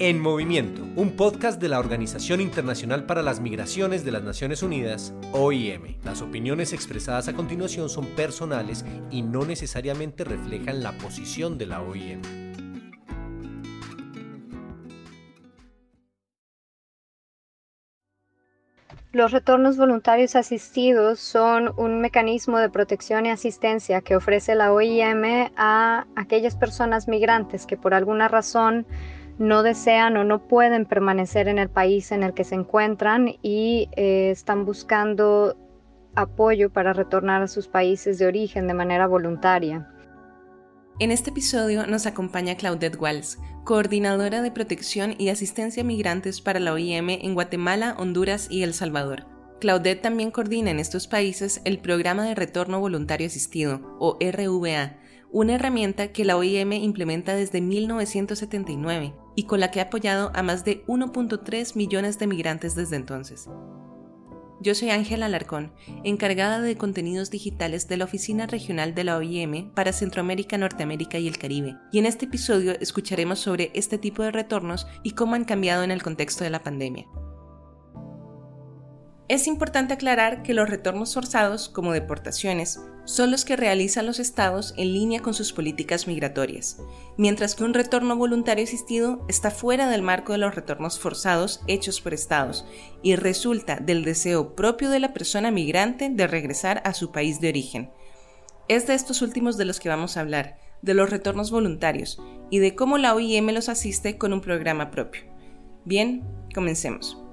En Movimiento, un podcast de la Organización Internacional para las Migraciones de las Naciones Unidas, OIM. Las opiniones expresadas a continuación son personales y no necesariamente reflejan la posición de la OIM. Los retornos voluntarios asistidos son un mecanismo de protección y asistencia que ofrece la OIM a aquellas personas migrantes que por alguna razón no desean o no pueden permanecer en el país en el que se encuentran y eh, están buscando apoyo para retornar a sus países de origen de manera voluntaria. En este episodio nos acompaña Claudette Walls, coordinadora de protección y asistencia a migrantes para la OIM en Guatemala, Honduras y El Salvador. Claudette también coordina en estos países el Programa de Retorno Voluntario Asistido, o RVA, una herramienta que la OIM implementa desde 1979 y con la que ha apoyado a más de 1.3 millones de migrantes desde entonces. Yo soy Ángela Alarcón, encargada de contenidos digitales de la Oficina Regional de la OIM para Centroamérica, Norteamérica y el Caribe, y en este episodio escucharemos sobre este tipo de retornos y cómo han cambiado en el contexto de la pandemia. Es importante aclarar que los retornos forzados, como deportaciones, son los que realizan los estados en línea con sus políticas migratorias, mientras que un retorno voluntario asistido está fuera del marco de los retornos forzados hechos por estados y resulta del deseo propio de la persona migrante de regresar a su país de origen. Es de estos últimos de los que vamos a hablar, de los retornos voluntarios y de cómo la OIM los asiste con un programa propio. Bien, comencemos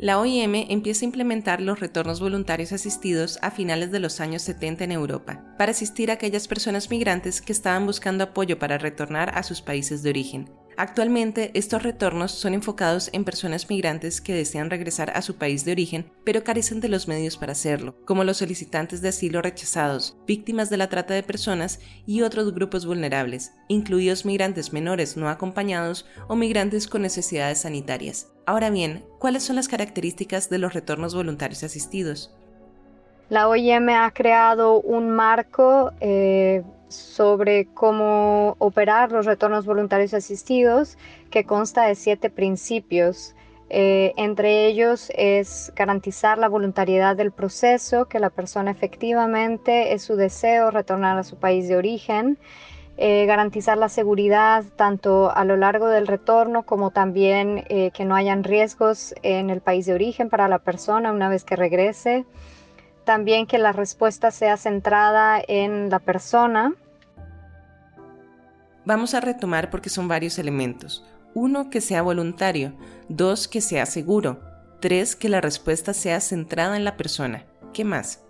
la OIM empieza a implementar los retornos voluntarios asistidos a finales de los años 70 en Europa, para asistir a aquellas personas migrantes que estaban buscando apoyo para retornar a sus países de origen, Actualmente, estos retornos son enfocados en personas migrantes que desean regresar a su país de origen, pero carecen de los medios para hacerlo, como los solicitantes de asilo rechazados, víctimas de la trata de personas y otros grupos vulnerables, incluidos migrantes menores no acompañados o migrantes con necesidades sanitarias. Ahora bien, ¿cuáles son las características de los retornos voluntarios asistidos? La OIM ha creado un marco eh, sobre cómo operar los retornos voluntarios asistidos que consta de siete principios. Eh, entre ellos es garantizar la voluntariedad del proceso, que la persona efectivamente es su deseo retornar a su país de origen, eh, garantizar la seguridad tanto a lo largo del retorno como también eh, que no hayan riesgos en el país de origen para la persona una vez que regrese, también que la respuesta sea centrada en la persona. Vamos a retomar porque son varios elementos. Uno, que sea voluntario. Dos, que sea seguro. Tres, que la respuesta sea centrada en la persona. ¿Qué más?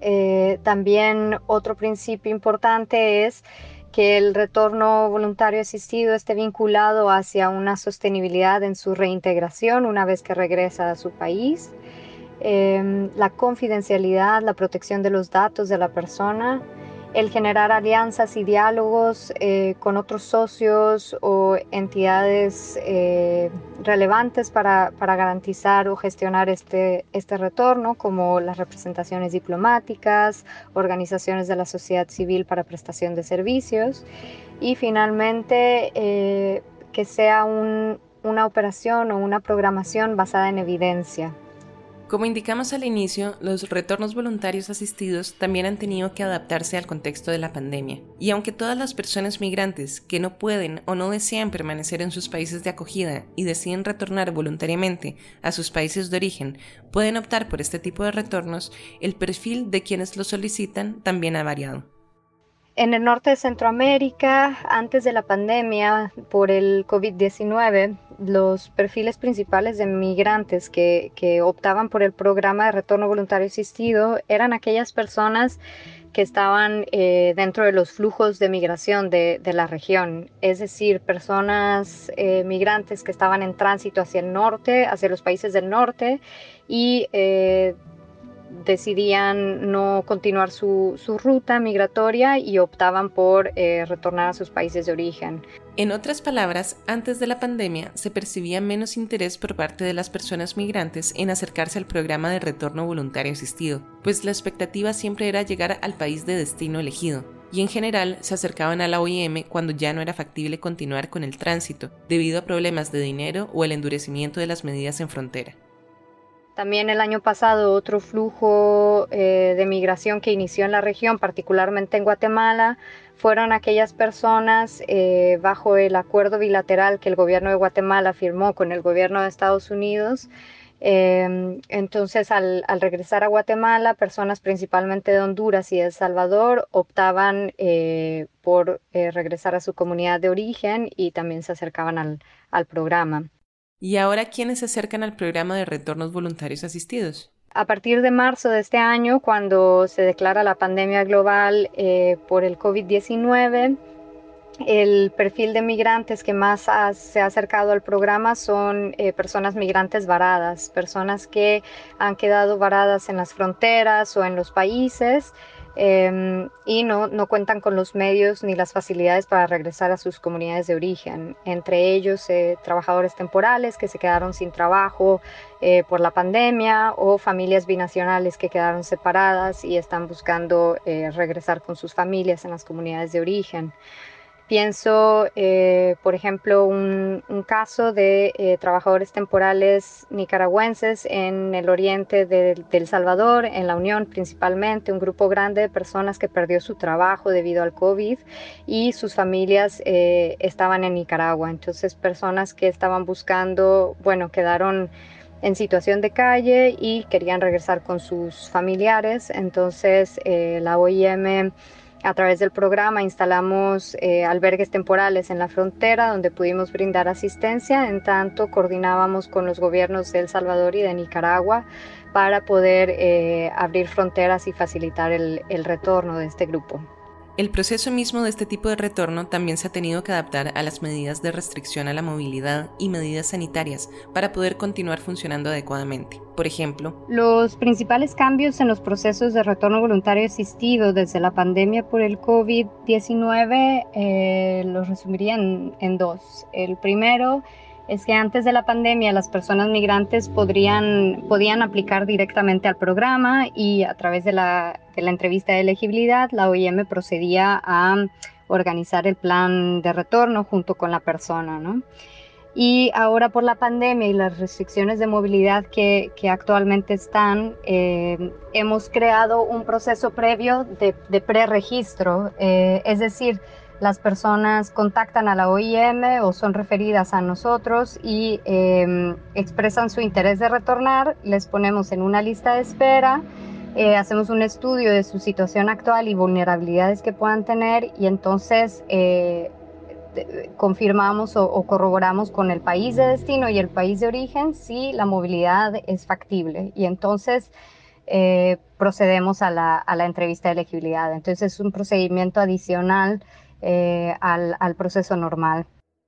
Eh, también otro principio importante es que el retorno voluntario asistido esté vinculado hacia una sostenibilidad en su reintegración una vez que regresa a su país. Em, la confidencialidad, la protección de los datos de la persona, el generar alianzas y diálogos eh, con otros socios o entidades eh, relevantes para, garantizar o gestionar este, este retorno, como las representaciones diplomáticas, organizaciones de la sociedad civil para prestación de servicios y finalmente eh, que sea una operación o una programación basada en evidencia. Como indicamos al inicio, los retornos voluntarios asistidos también han tenido que adaptarse al contexto de la pandemia. Y aunque todas las personas migrantes que no pueden o no desean permanecer en sus países de acogida y deciden retornar voluntariamente a sus países de origen, pueden optar por este tipo de retornos, el perfil de quienes lo solicitan también ha variado. En el norte de Centroamérica, antes de la pandemia por el COVID-19, los perfiles principales de migrantes que, optaban por el programa de retorno voluntario asistido eran aquellas personas que estaban eh, dentro de los flujos de migración de, la región, es decir, personas eh, migrantes que estaban en tránsito hacia el norte, hacia los países del norte y eh, decidían no continuar su, ruta migratoria y optaban por eh, retornar a sus países de origen. En otras palabras, antes de la pandemia se percibía menos interés por parte de las personas migrantes en acercarse al programa de retorno voluntario asistido, pues la expectativa siempre era llegar al país de destino elegido. y en general se acercaban a la OIM cuando ya no era factible continuar con el tránsito debido a problemas de dinero o el endurecimiento de las medidas en frontera. También el año pasado otro flujo eh, de migración que inició en la región, particularmente en Guatemala, fueron aquellas personas eh, bajo el acuerdo bilateral que el gobierno de Guatemala firmó con el gobierno de Estados Unidos. Em, entonces, al, regresar a Guatemala, personas principalmente de Honduras y El Salvador optaban eh, por regresar a su comunidad de origen y también se acercaban al programa. ¿Y ahora quiénes se acercan al programa de retornos voluntarios asistidos? A partir de marzo de este año, cuando se declara la pandemia global eh, por el COVID-19, el perfil de migrantes que más se ha acercado al programa son eh, personas migrantes varadas, personas que han quedado varadas en las fronteras o en los países Em, y no, no, cuentan con los medios ni las facilidades para regresar a sus comunidades de origen, entre ellos eh, trabajadores temporales que se quedaron sin trabajo eh, por la pandemia o familias binacionales que quedaron separadas y están buscando eh, regresar con sus familias en las comunidades de origen. Pienso, eh, por ejemplo, un, caso de eh, trabajadores temporales nicaragüenses en el oriente de, El Salvador, en la Unión principalmente, un grupo grande de personas que perdió su trabajo debido al COVID y sus familias eh, estaban en Nicaragua. Entonces, personas que estaban buscando, bueno, quedaron en situación de calle y querían regresar con sus familiares. Entonces, la OIM a través del programa instalamos eh, albergues temporales en la frontera donde pudimos brindar asistencia, en tanto coordinábamos con los gobiernos de El Salvador y de Nicaragua para poder eh, abrir fronteras y facilitar el retorno de este grupo. El proceso mismo de este tipo de retorno también se ha tenido que adaptar a las medidas de restricción a la movilidad y medidas sanitarias para poder continuar funcionando adecuadamente. Por ejemplo, los principales cambios en los procesos de retorno voluntario asistido desde la pandemia por el COVID-19 eh, los resumiría en dos. El primero es que antes de la pandemia las personas migrantes podrían, podían aplicar directamente al programa y a través de la, de la entrevista de elegibilidad la OIM procedía a organizar el plan de retorno junto con la persona. ¿no? Y ahora por la pandemia y las restricciones de movilidad que, que actualmente están, eh, hemos creado un proceso previo de, de preregistro, eh, es decir, las personas contactan a la OIM o son referidas a nosotros y em, expresan su interés de retornar, les ponemos en una lista de espera, eh, hacemos un estudio de su situación actual y vulnerabilidades que puedan tener y entonces eh, confirmamos o, corroboramos con el país de destino y el país de origen si la movilidad es factible y entonces eh, procedemos a la, a la entrevista de elegibilidad. Entonces es un procedimiento adicional eh, al, al proceso normal.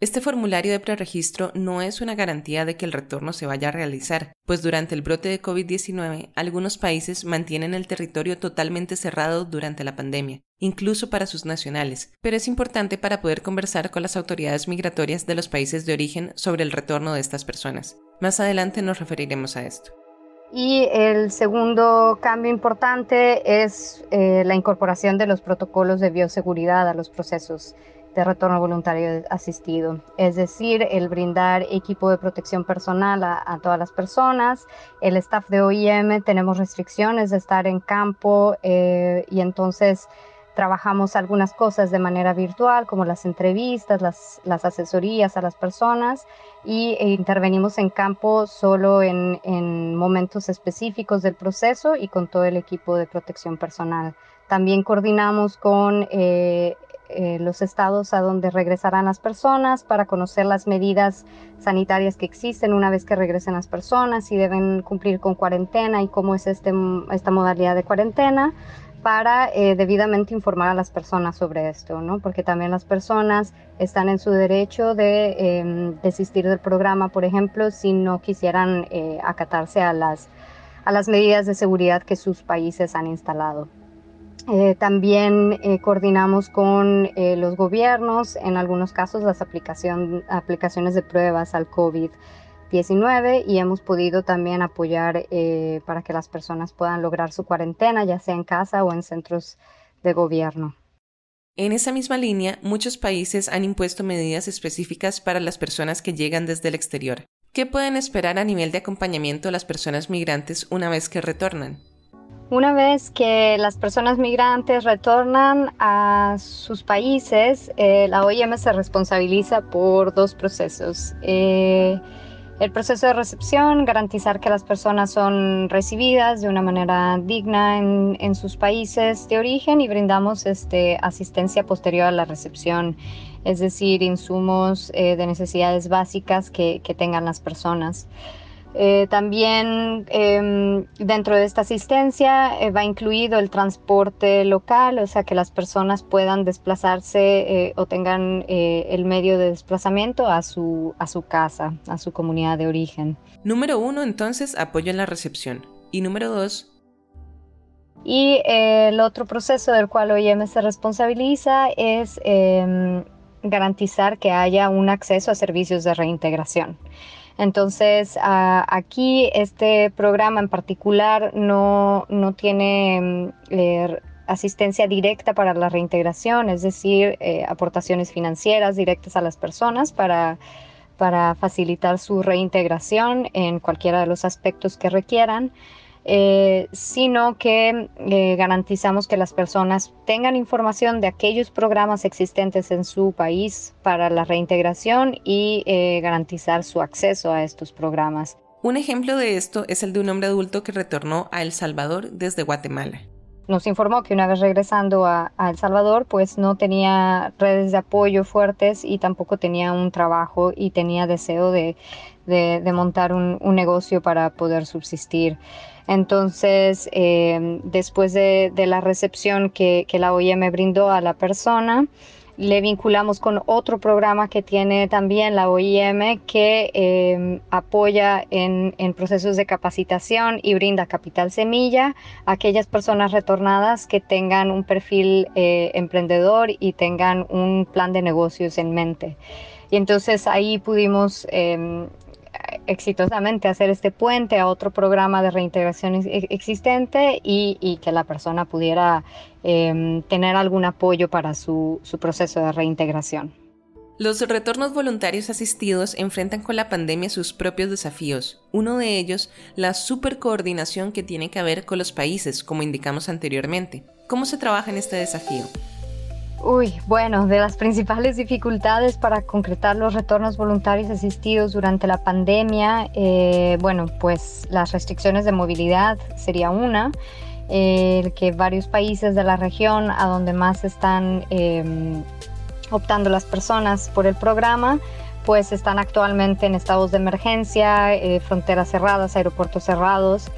Este formulario de preregistro no es una garantía de que el retorno se vaya a realizar, pues durante el brote de COVID-19 algunos países mantienen el territorio totalmente cerrado durante la pandemia, incluso para sus nacionales, pero es importante para poder conversar con las autoridades migratorias de los países de origen sobre el retorno de estas personas. Más adelante nos referiremos a esto. Y el segundo cambio importante es eh, la incorporación de los protocolos de bioseguridad a los procesos de retorno voluntario asistido, es decir, el brindar equipo de protección personal a, todas las personas. El staff de OIM tenemos restricciones de estar en campo eh, y entonces trabajamos algunas cosas de manera virtual, como las entrevistas, las, asesorías a las personas y e intervenimos en campo solo en, en, momentos específicos del proceso y con todo el equipo de protección personal. También coordinamos con eh, eh, los estados a donde regresarán las personas para conocer las medidas sanitarias que existen una vez que regresen las personas, si deben cumplir con cuarentena y cómo es este, esta modalidad de cuarentena para eh, debidamente informar a las personas sobre esto, ¿no? Porque también las personas están en su derecho de em, desistir del programa, por ejemplo, si no quisieran eh, acatarse a las, a las medidas de seguridad que sus países han instalado. Eh, también coordinamos con los gobiernos, en algunos casos las aplicación, aplicaciones de pruebas al COVID 19 y hemos podido también apoyar eh, para que las personas puedan lograr su cuarentena, ya sea en casa o en centros de gobierno. En esa misma línea, muchos países han impuesto medidas específicas para las personas que llegan desde el exterior. ¿Qué pueden esperar a nivel de acompañamiento las personas migrantes una vez que retornan? Una vez que las personas migrantes retornan a sus países, eh, la OIM se responsabiliza por dos procesos. Eh, el proceso de recepción, garantizar que las personas son recibidas de una manera digna en, sus países de origen y brindamos este, asistencia posterior a la recepción, es decir, insumos eh, de necesidades básicas que tengan las personas. Eh, también em, dentro de esta asistencia eh, va incluido el transporte local, o sea que las personas puedan desplazarse eh, o tengan el medio de desplazamiento a su, a su casa, a su comunidad de origen. Número uno, entonces, apoyo en la recepción. Y número dos, y el otro proceso del cual OIM se responsabiliza es em, garantizar que haya un acceso a servicios de reintegración. Entonces, aquí este programa en particular no, tiene mm, eh, asistencia directa para la reintegración, es decir, eh, aportaciones financieras directas a las personas para facilitar su reintegración en cualquiera de los aspectos que requieran. Eh, sino que eh, garantizamos que las personas tengan información de aquellos programas existentes en su país para la reintegración y eh, garantizar su acceso a estos programas. Un ejemplo de esto es el de un hombre adulto que retornó a El Salvador desde Guatemala. Nos informó que una vez regresando a, El Salvador, pues no tenía redes de apoyo fuertes y tampoco tenía un trabajo y tenía deseo de, montar un, negocio para poder subsistir. Entonces, eh, después de, la recepción que, la OIM brindó a la persona, le vinculamos con otro programa que tiene también la OIM que eh, apoya en, procesos de capacitación y brinda capital semilla a aquellas personas retornadas que tengan un perfil eh, emprendedor y tengan un plan de negocios en mente. Y entonces ahí pudimos em, exitosamente hacer este puente a otro programa de reintegración existente y, que la persona pudiera em, tener algún apoyo para su, su proceso de reintegración. Los retornos voluntarios asistidos enfrentan con la pandemia sus propios desafíos. Uno de ellos, la supercoordinación que tiene que ver con los países, como indicamos anteriormente. ¿Cómo se trabaja en este desafío? Uy, bueno, de las principales dificultades para concretar los retornos voluntarios asistidos durante la pandemia, eh, bueno, pues las restricciones de movilidad sería una, eh, que varios países de la región a donde más están em, optando las personas por el programa, pues están actualmente en estados de emergencia, eh, fronteras cerradas, aeropuertos cerrados.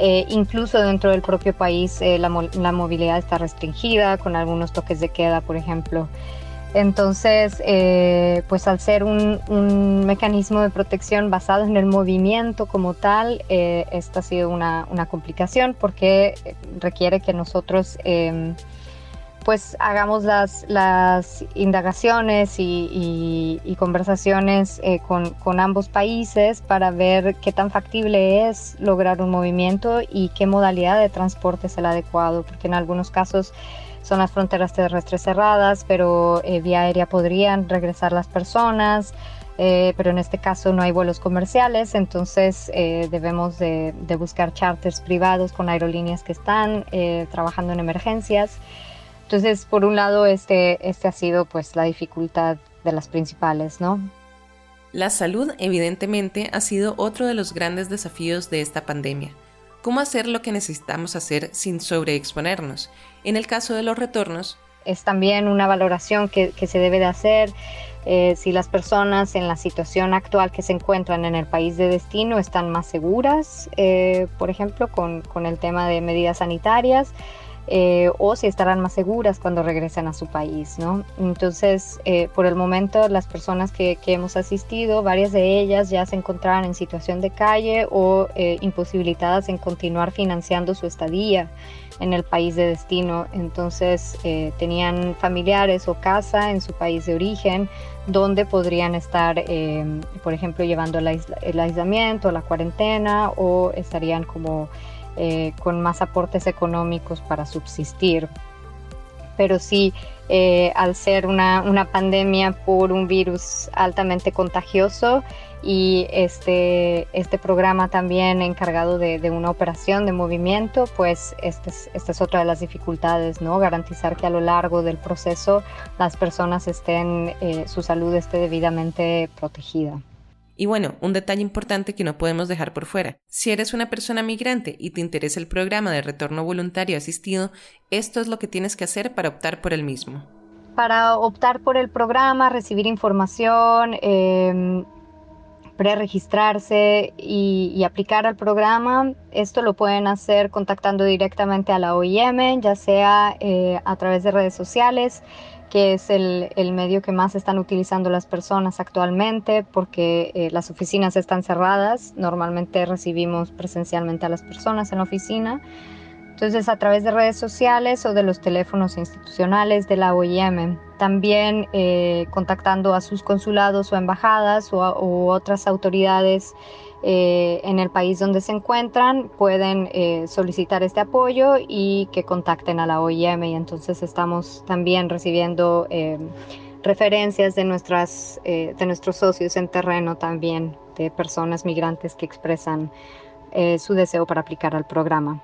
Eh, incluso dentro del propio país eh, la, movilidad está restringida con algunos toques de queda, por ejemplo. Entonces, eh, pues al ser un, mecanismo de protección basado en el movimiento como tal, esta ha sido una, una, complicación porque requiere que nosotros em, pues hagamos las, las indagaciones y, conversaciones eh, con, ambos países para ver qué tan factible es lograr un movimiento y qué modalidad de transporte es el adecuado, porque en algunos casos son las fronteras terrestres cerradas, pero eh, vía aérea podrían regresar las personas. Eh, pero en este caso no hay vuelos comerciales, entonces debemos de, buscar charters privados con aerolíneas que están trabajando en emergencias. Entonces, por un lado, este, este ha sido pues la dificultad de las principales, ¿no? La salud, evidentemente, ha sido otro de los grandes desafíos de esta pandemia. ¿Cómo hacer lo que necesitamos hacer sin sobreexponernos? En el caso de los retornos, es también una valoración que, se debe de hacer eh, si las personas en la situación actual que se encuentran en el país de destino están más seguras, eh, por ejemplo, con, con, el tema de medidas sanitarias. Eh, o si estarán más seguras cuando regresen a su país, ¿no? Entonces, eh, por el momento, las personas que, hemos asistido, varias de ellas ya se encontraban en situación de calle o eh, imposibilitadas en continuar financiando su estadía en el país de destino. Entonces, tenían familiares o casa en su país de origen donde podrían estar, por ejemplo, llevando el, el aislamiento, la cuarentena o estarían como eh, con más aportes económicos para subsistir. Pero sí, eh, al ser una, una pandemia por un virus altamente contagioso y este, este programa también encargado de, de, una operación de movimiento, pues este es, esta es otra de las dificultades, ¿no? Garantizar que a lo largo del proceso las personas estén, eh, su salud esté debidamente protegida. Y bueno, un detalle importante que no podemos dejar por fuera. Si eres una persona migrante y te interesa el programa de retorno voluntario asistido, esto es lo que tienes que hacer para optar por el mismo. Para optar por el programa, recibir información, eh, preregistrarse y, aplicar al programa. Esto lo pueden hacer contactando directamente a la OIM, ya sea eh, a través de redes sociales, que es el, el, medio que más están utilizando las personas actualmente porque eh, las oficinas están cerradas. Normalmente recibimos presencialmente a las personas en la oficina. Entonces, a través de redes sociales o de los teléfonos institucionales de la OIM. También eh, contactando a sus consulados o embajadas o, a, u otras autoridades eh, en el país donde se encuentran, pueden eh, solicitar este apoyo y que contacten a la OIM. Y entonces estamos también recibiendo eh, referencias de, nuestras, de nuestros socios en terreno también, de personas migrantes que expresan su deseo para aplicar al programa.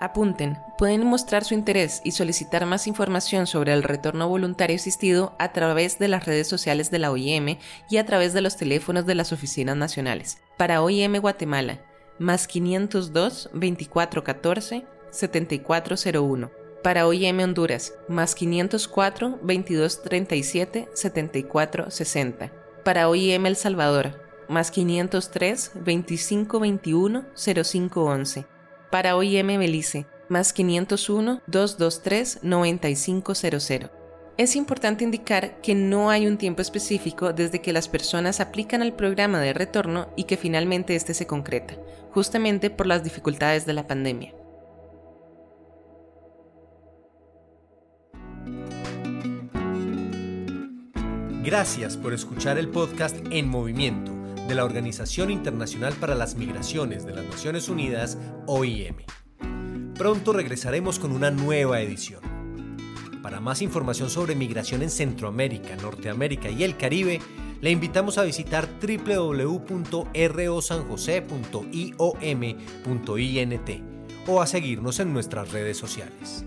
Apunten, pueden mostrar su interés y solicitar más información sobre el retorno voluntario asistido a través de las redes sociales de la OIM y a través de los teléfonos de las oficinas nacionales. Para OIM Guatemala, más 502 2414 7401. Para OIM Honduras, más 504 2237 7460. Para OIM El Salvador, más 503 2521 0511 para OIM Belice, más 501-223-9500. Es importante indicar que no hay un tiempo específico desde que las personas aplican al programa de retorno y que finalmente este se concreta, justamente por las dificultades de la pandemia. Gracias por escuchar el podcast En Movimiento de la Organización Internacional para las Migraciones de las Naciones Unidas, OIM. Pronto regresaremos con una nueva edición. Para más información sobre migración en Centroamérica, Norteamérica y el Caribe, le invitamos a visitar www.rosanjose.iom.int o a seguirnos en nuestras redes sociales.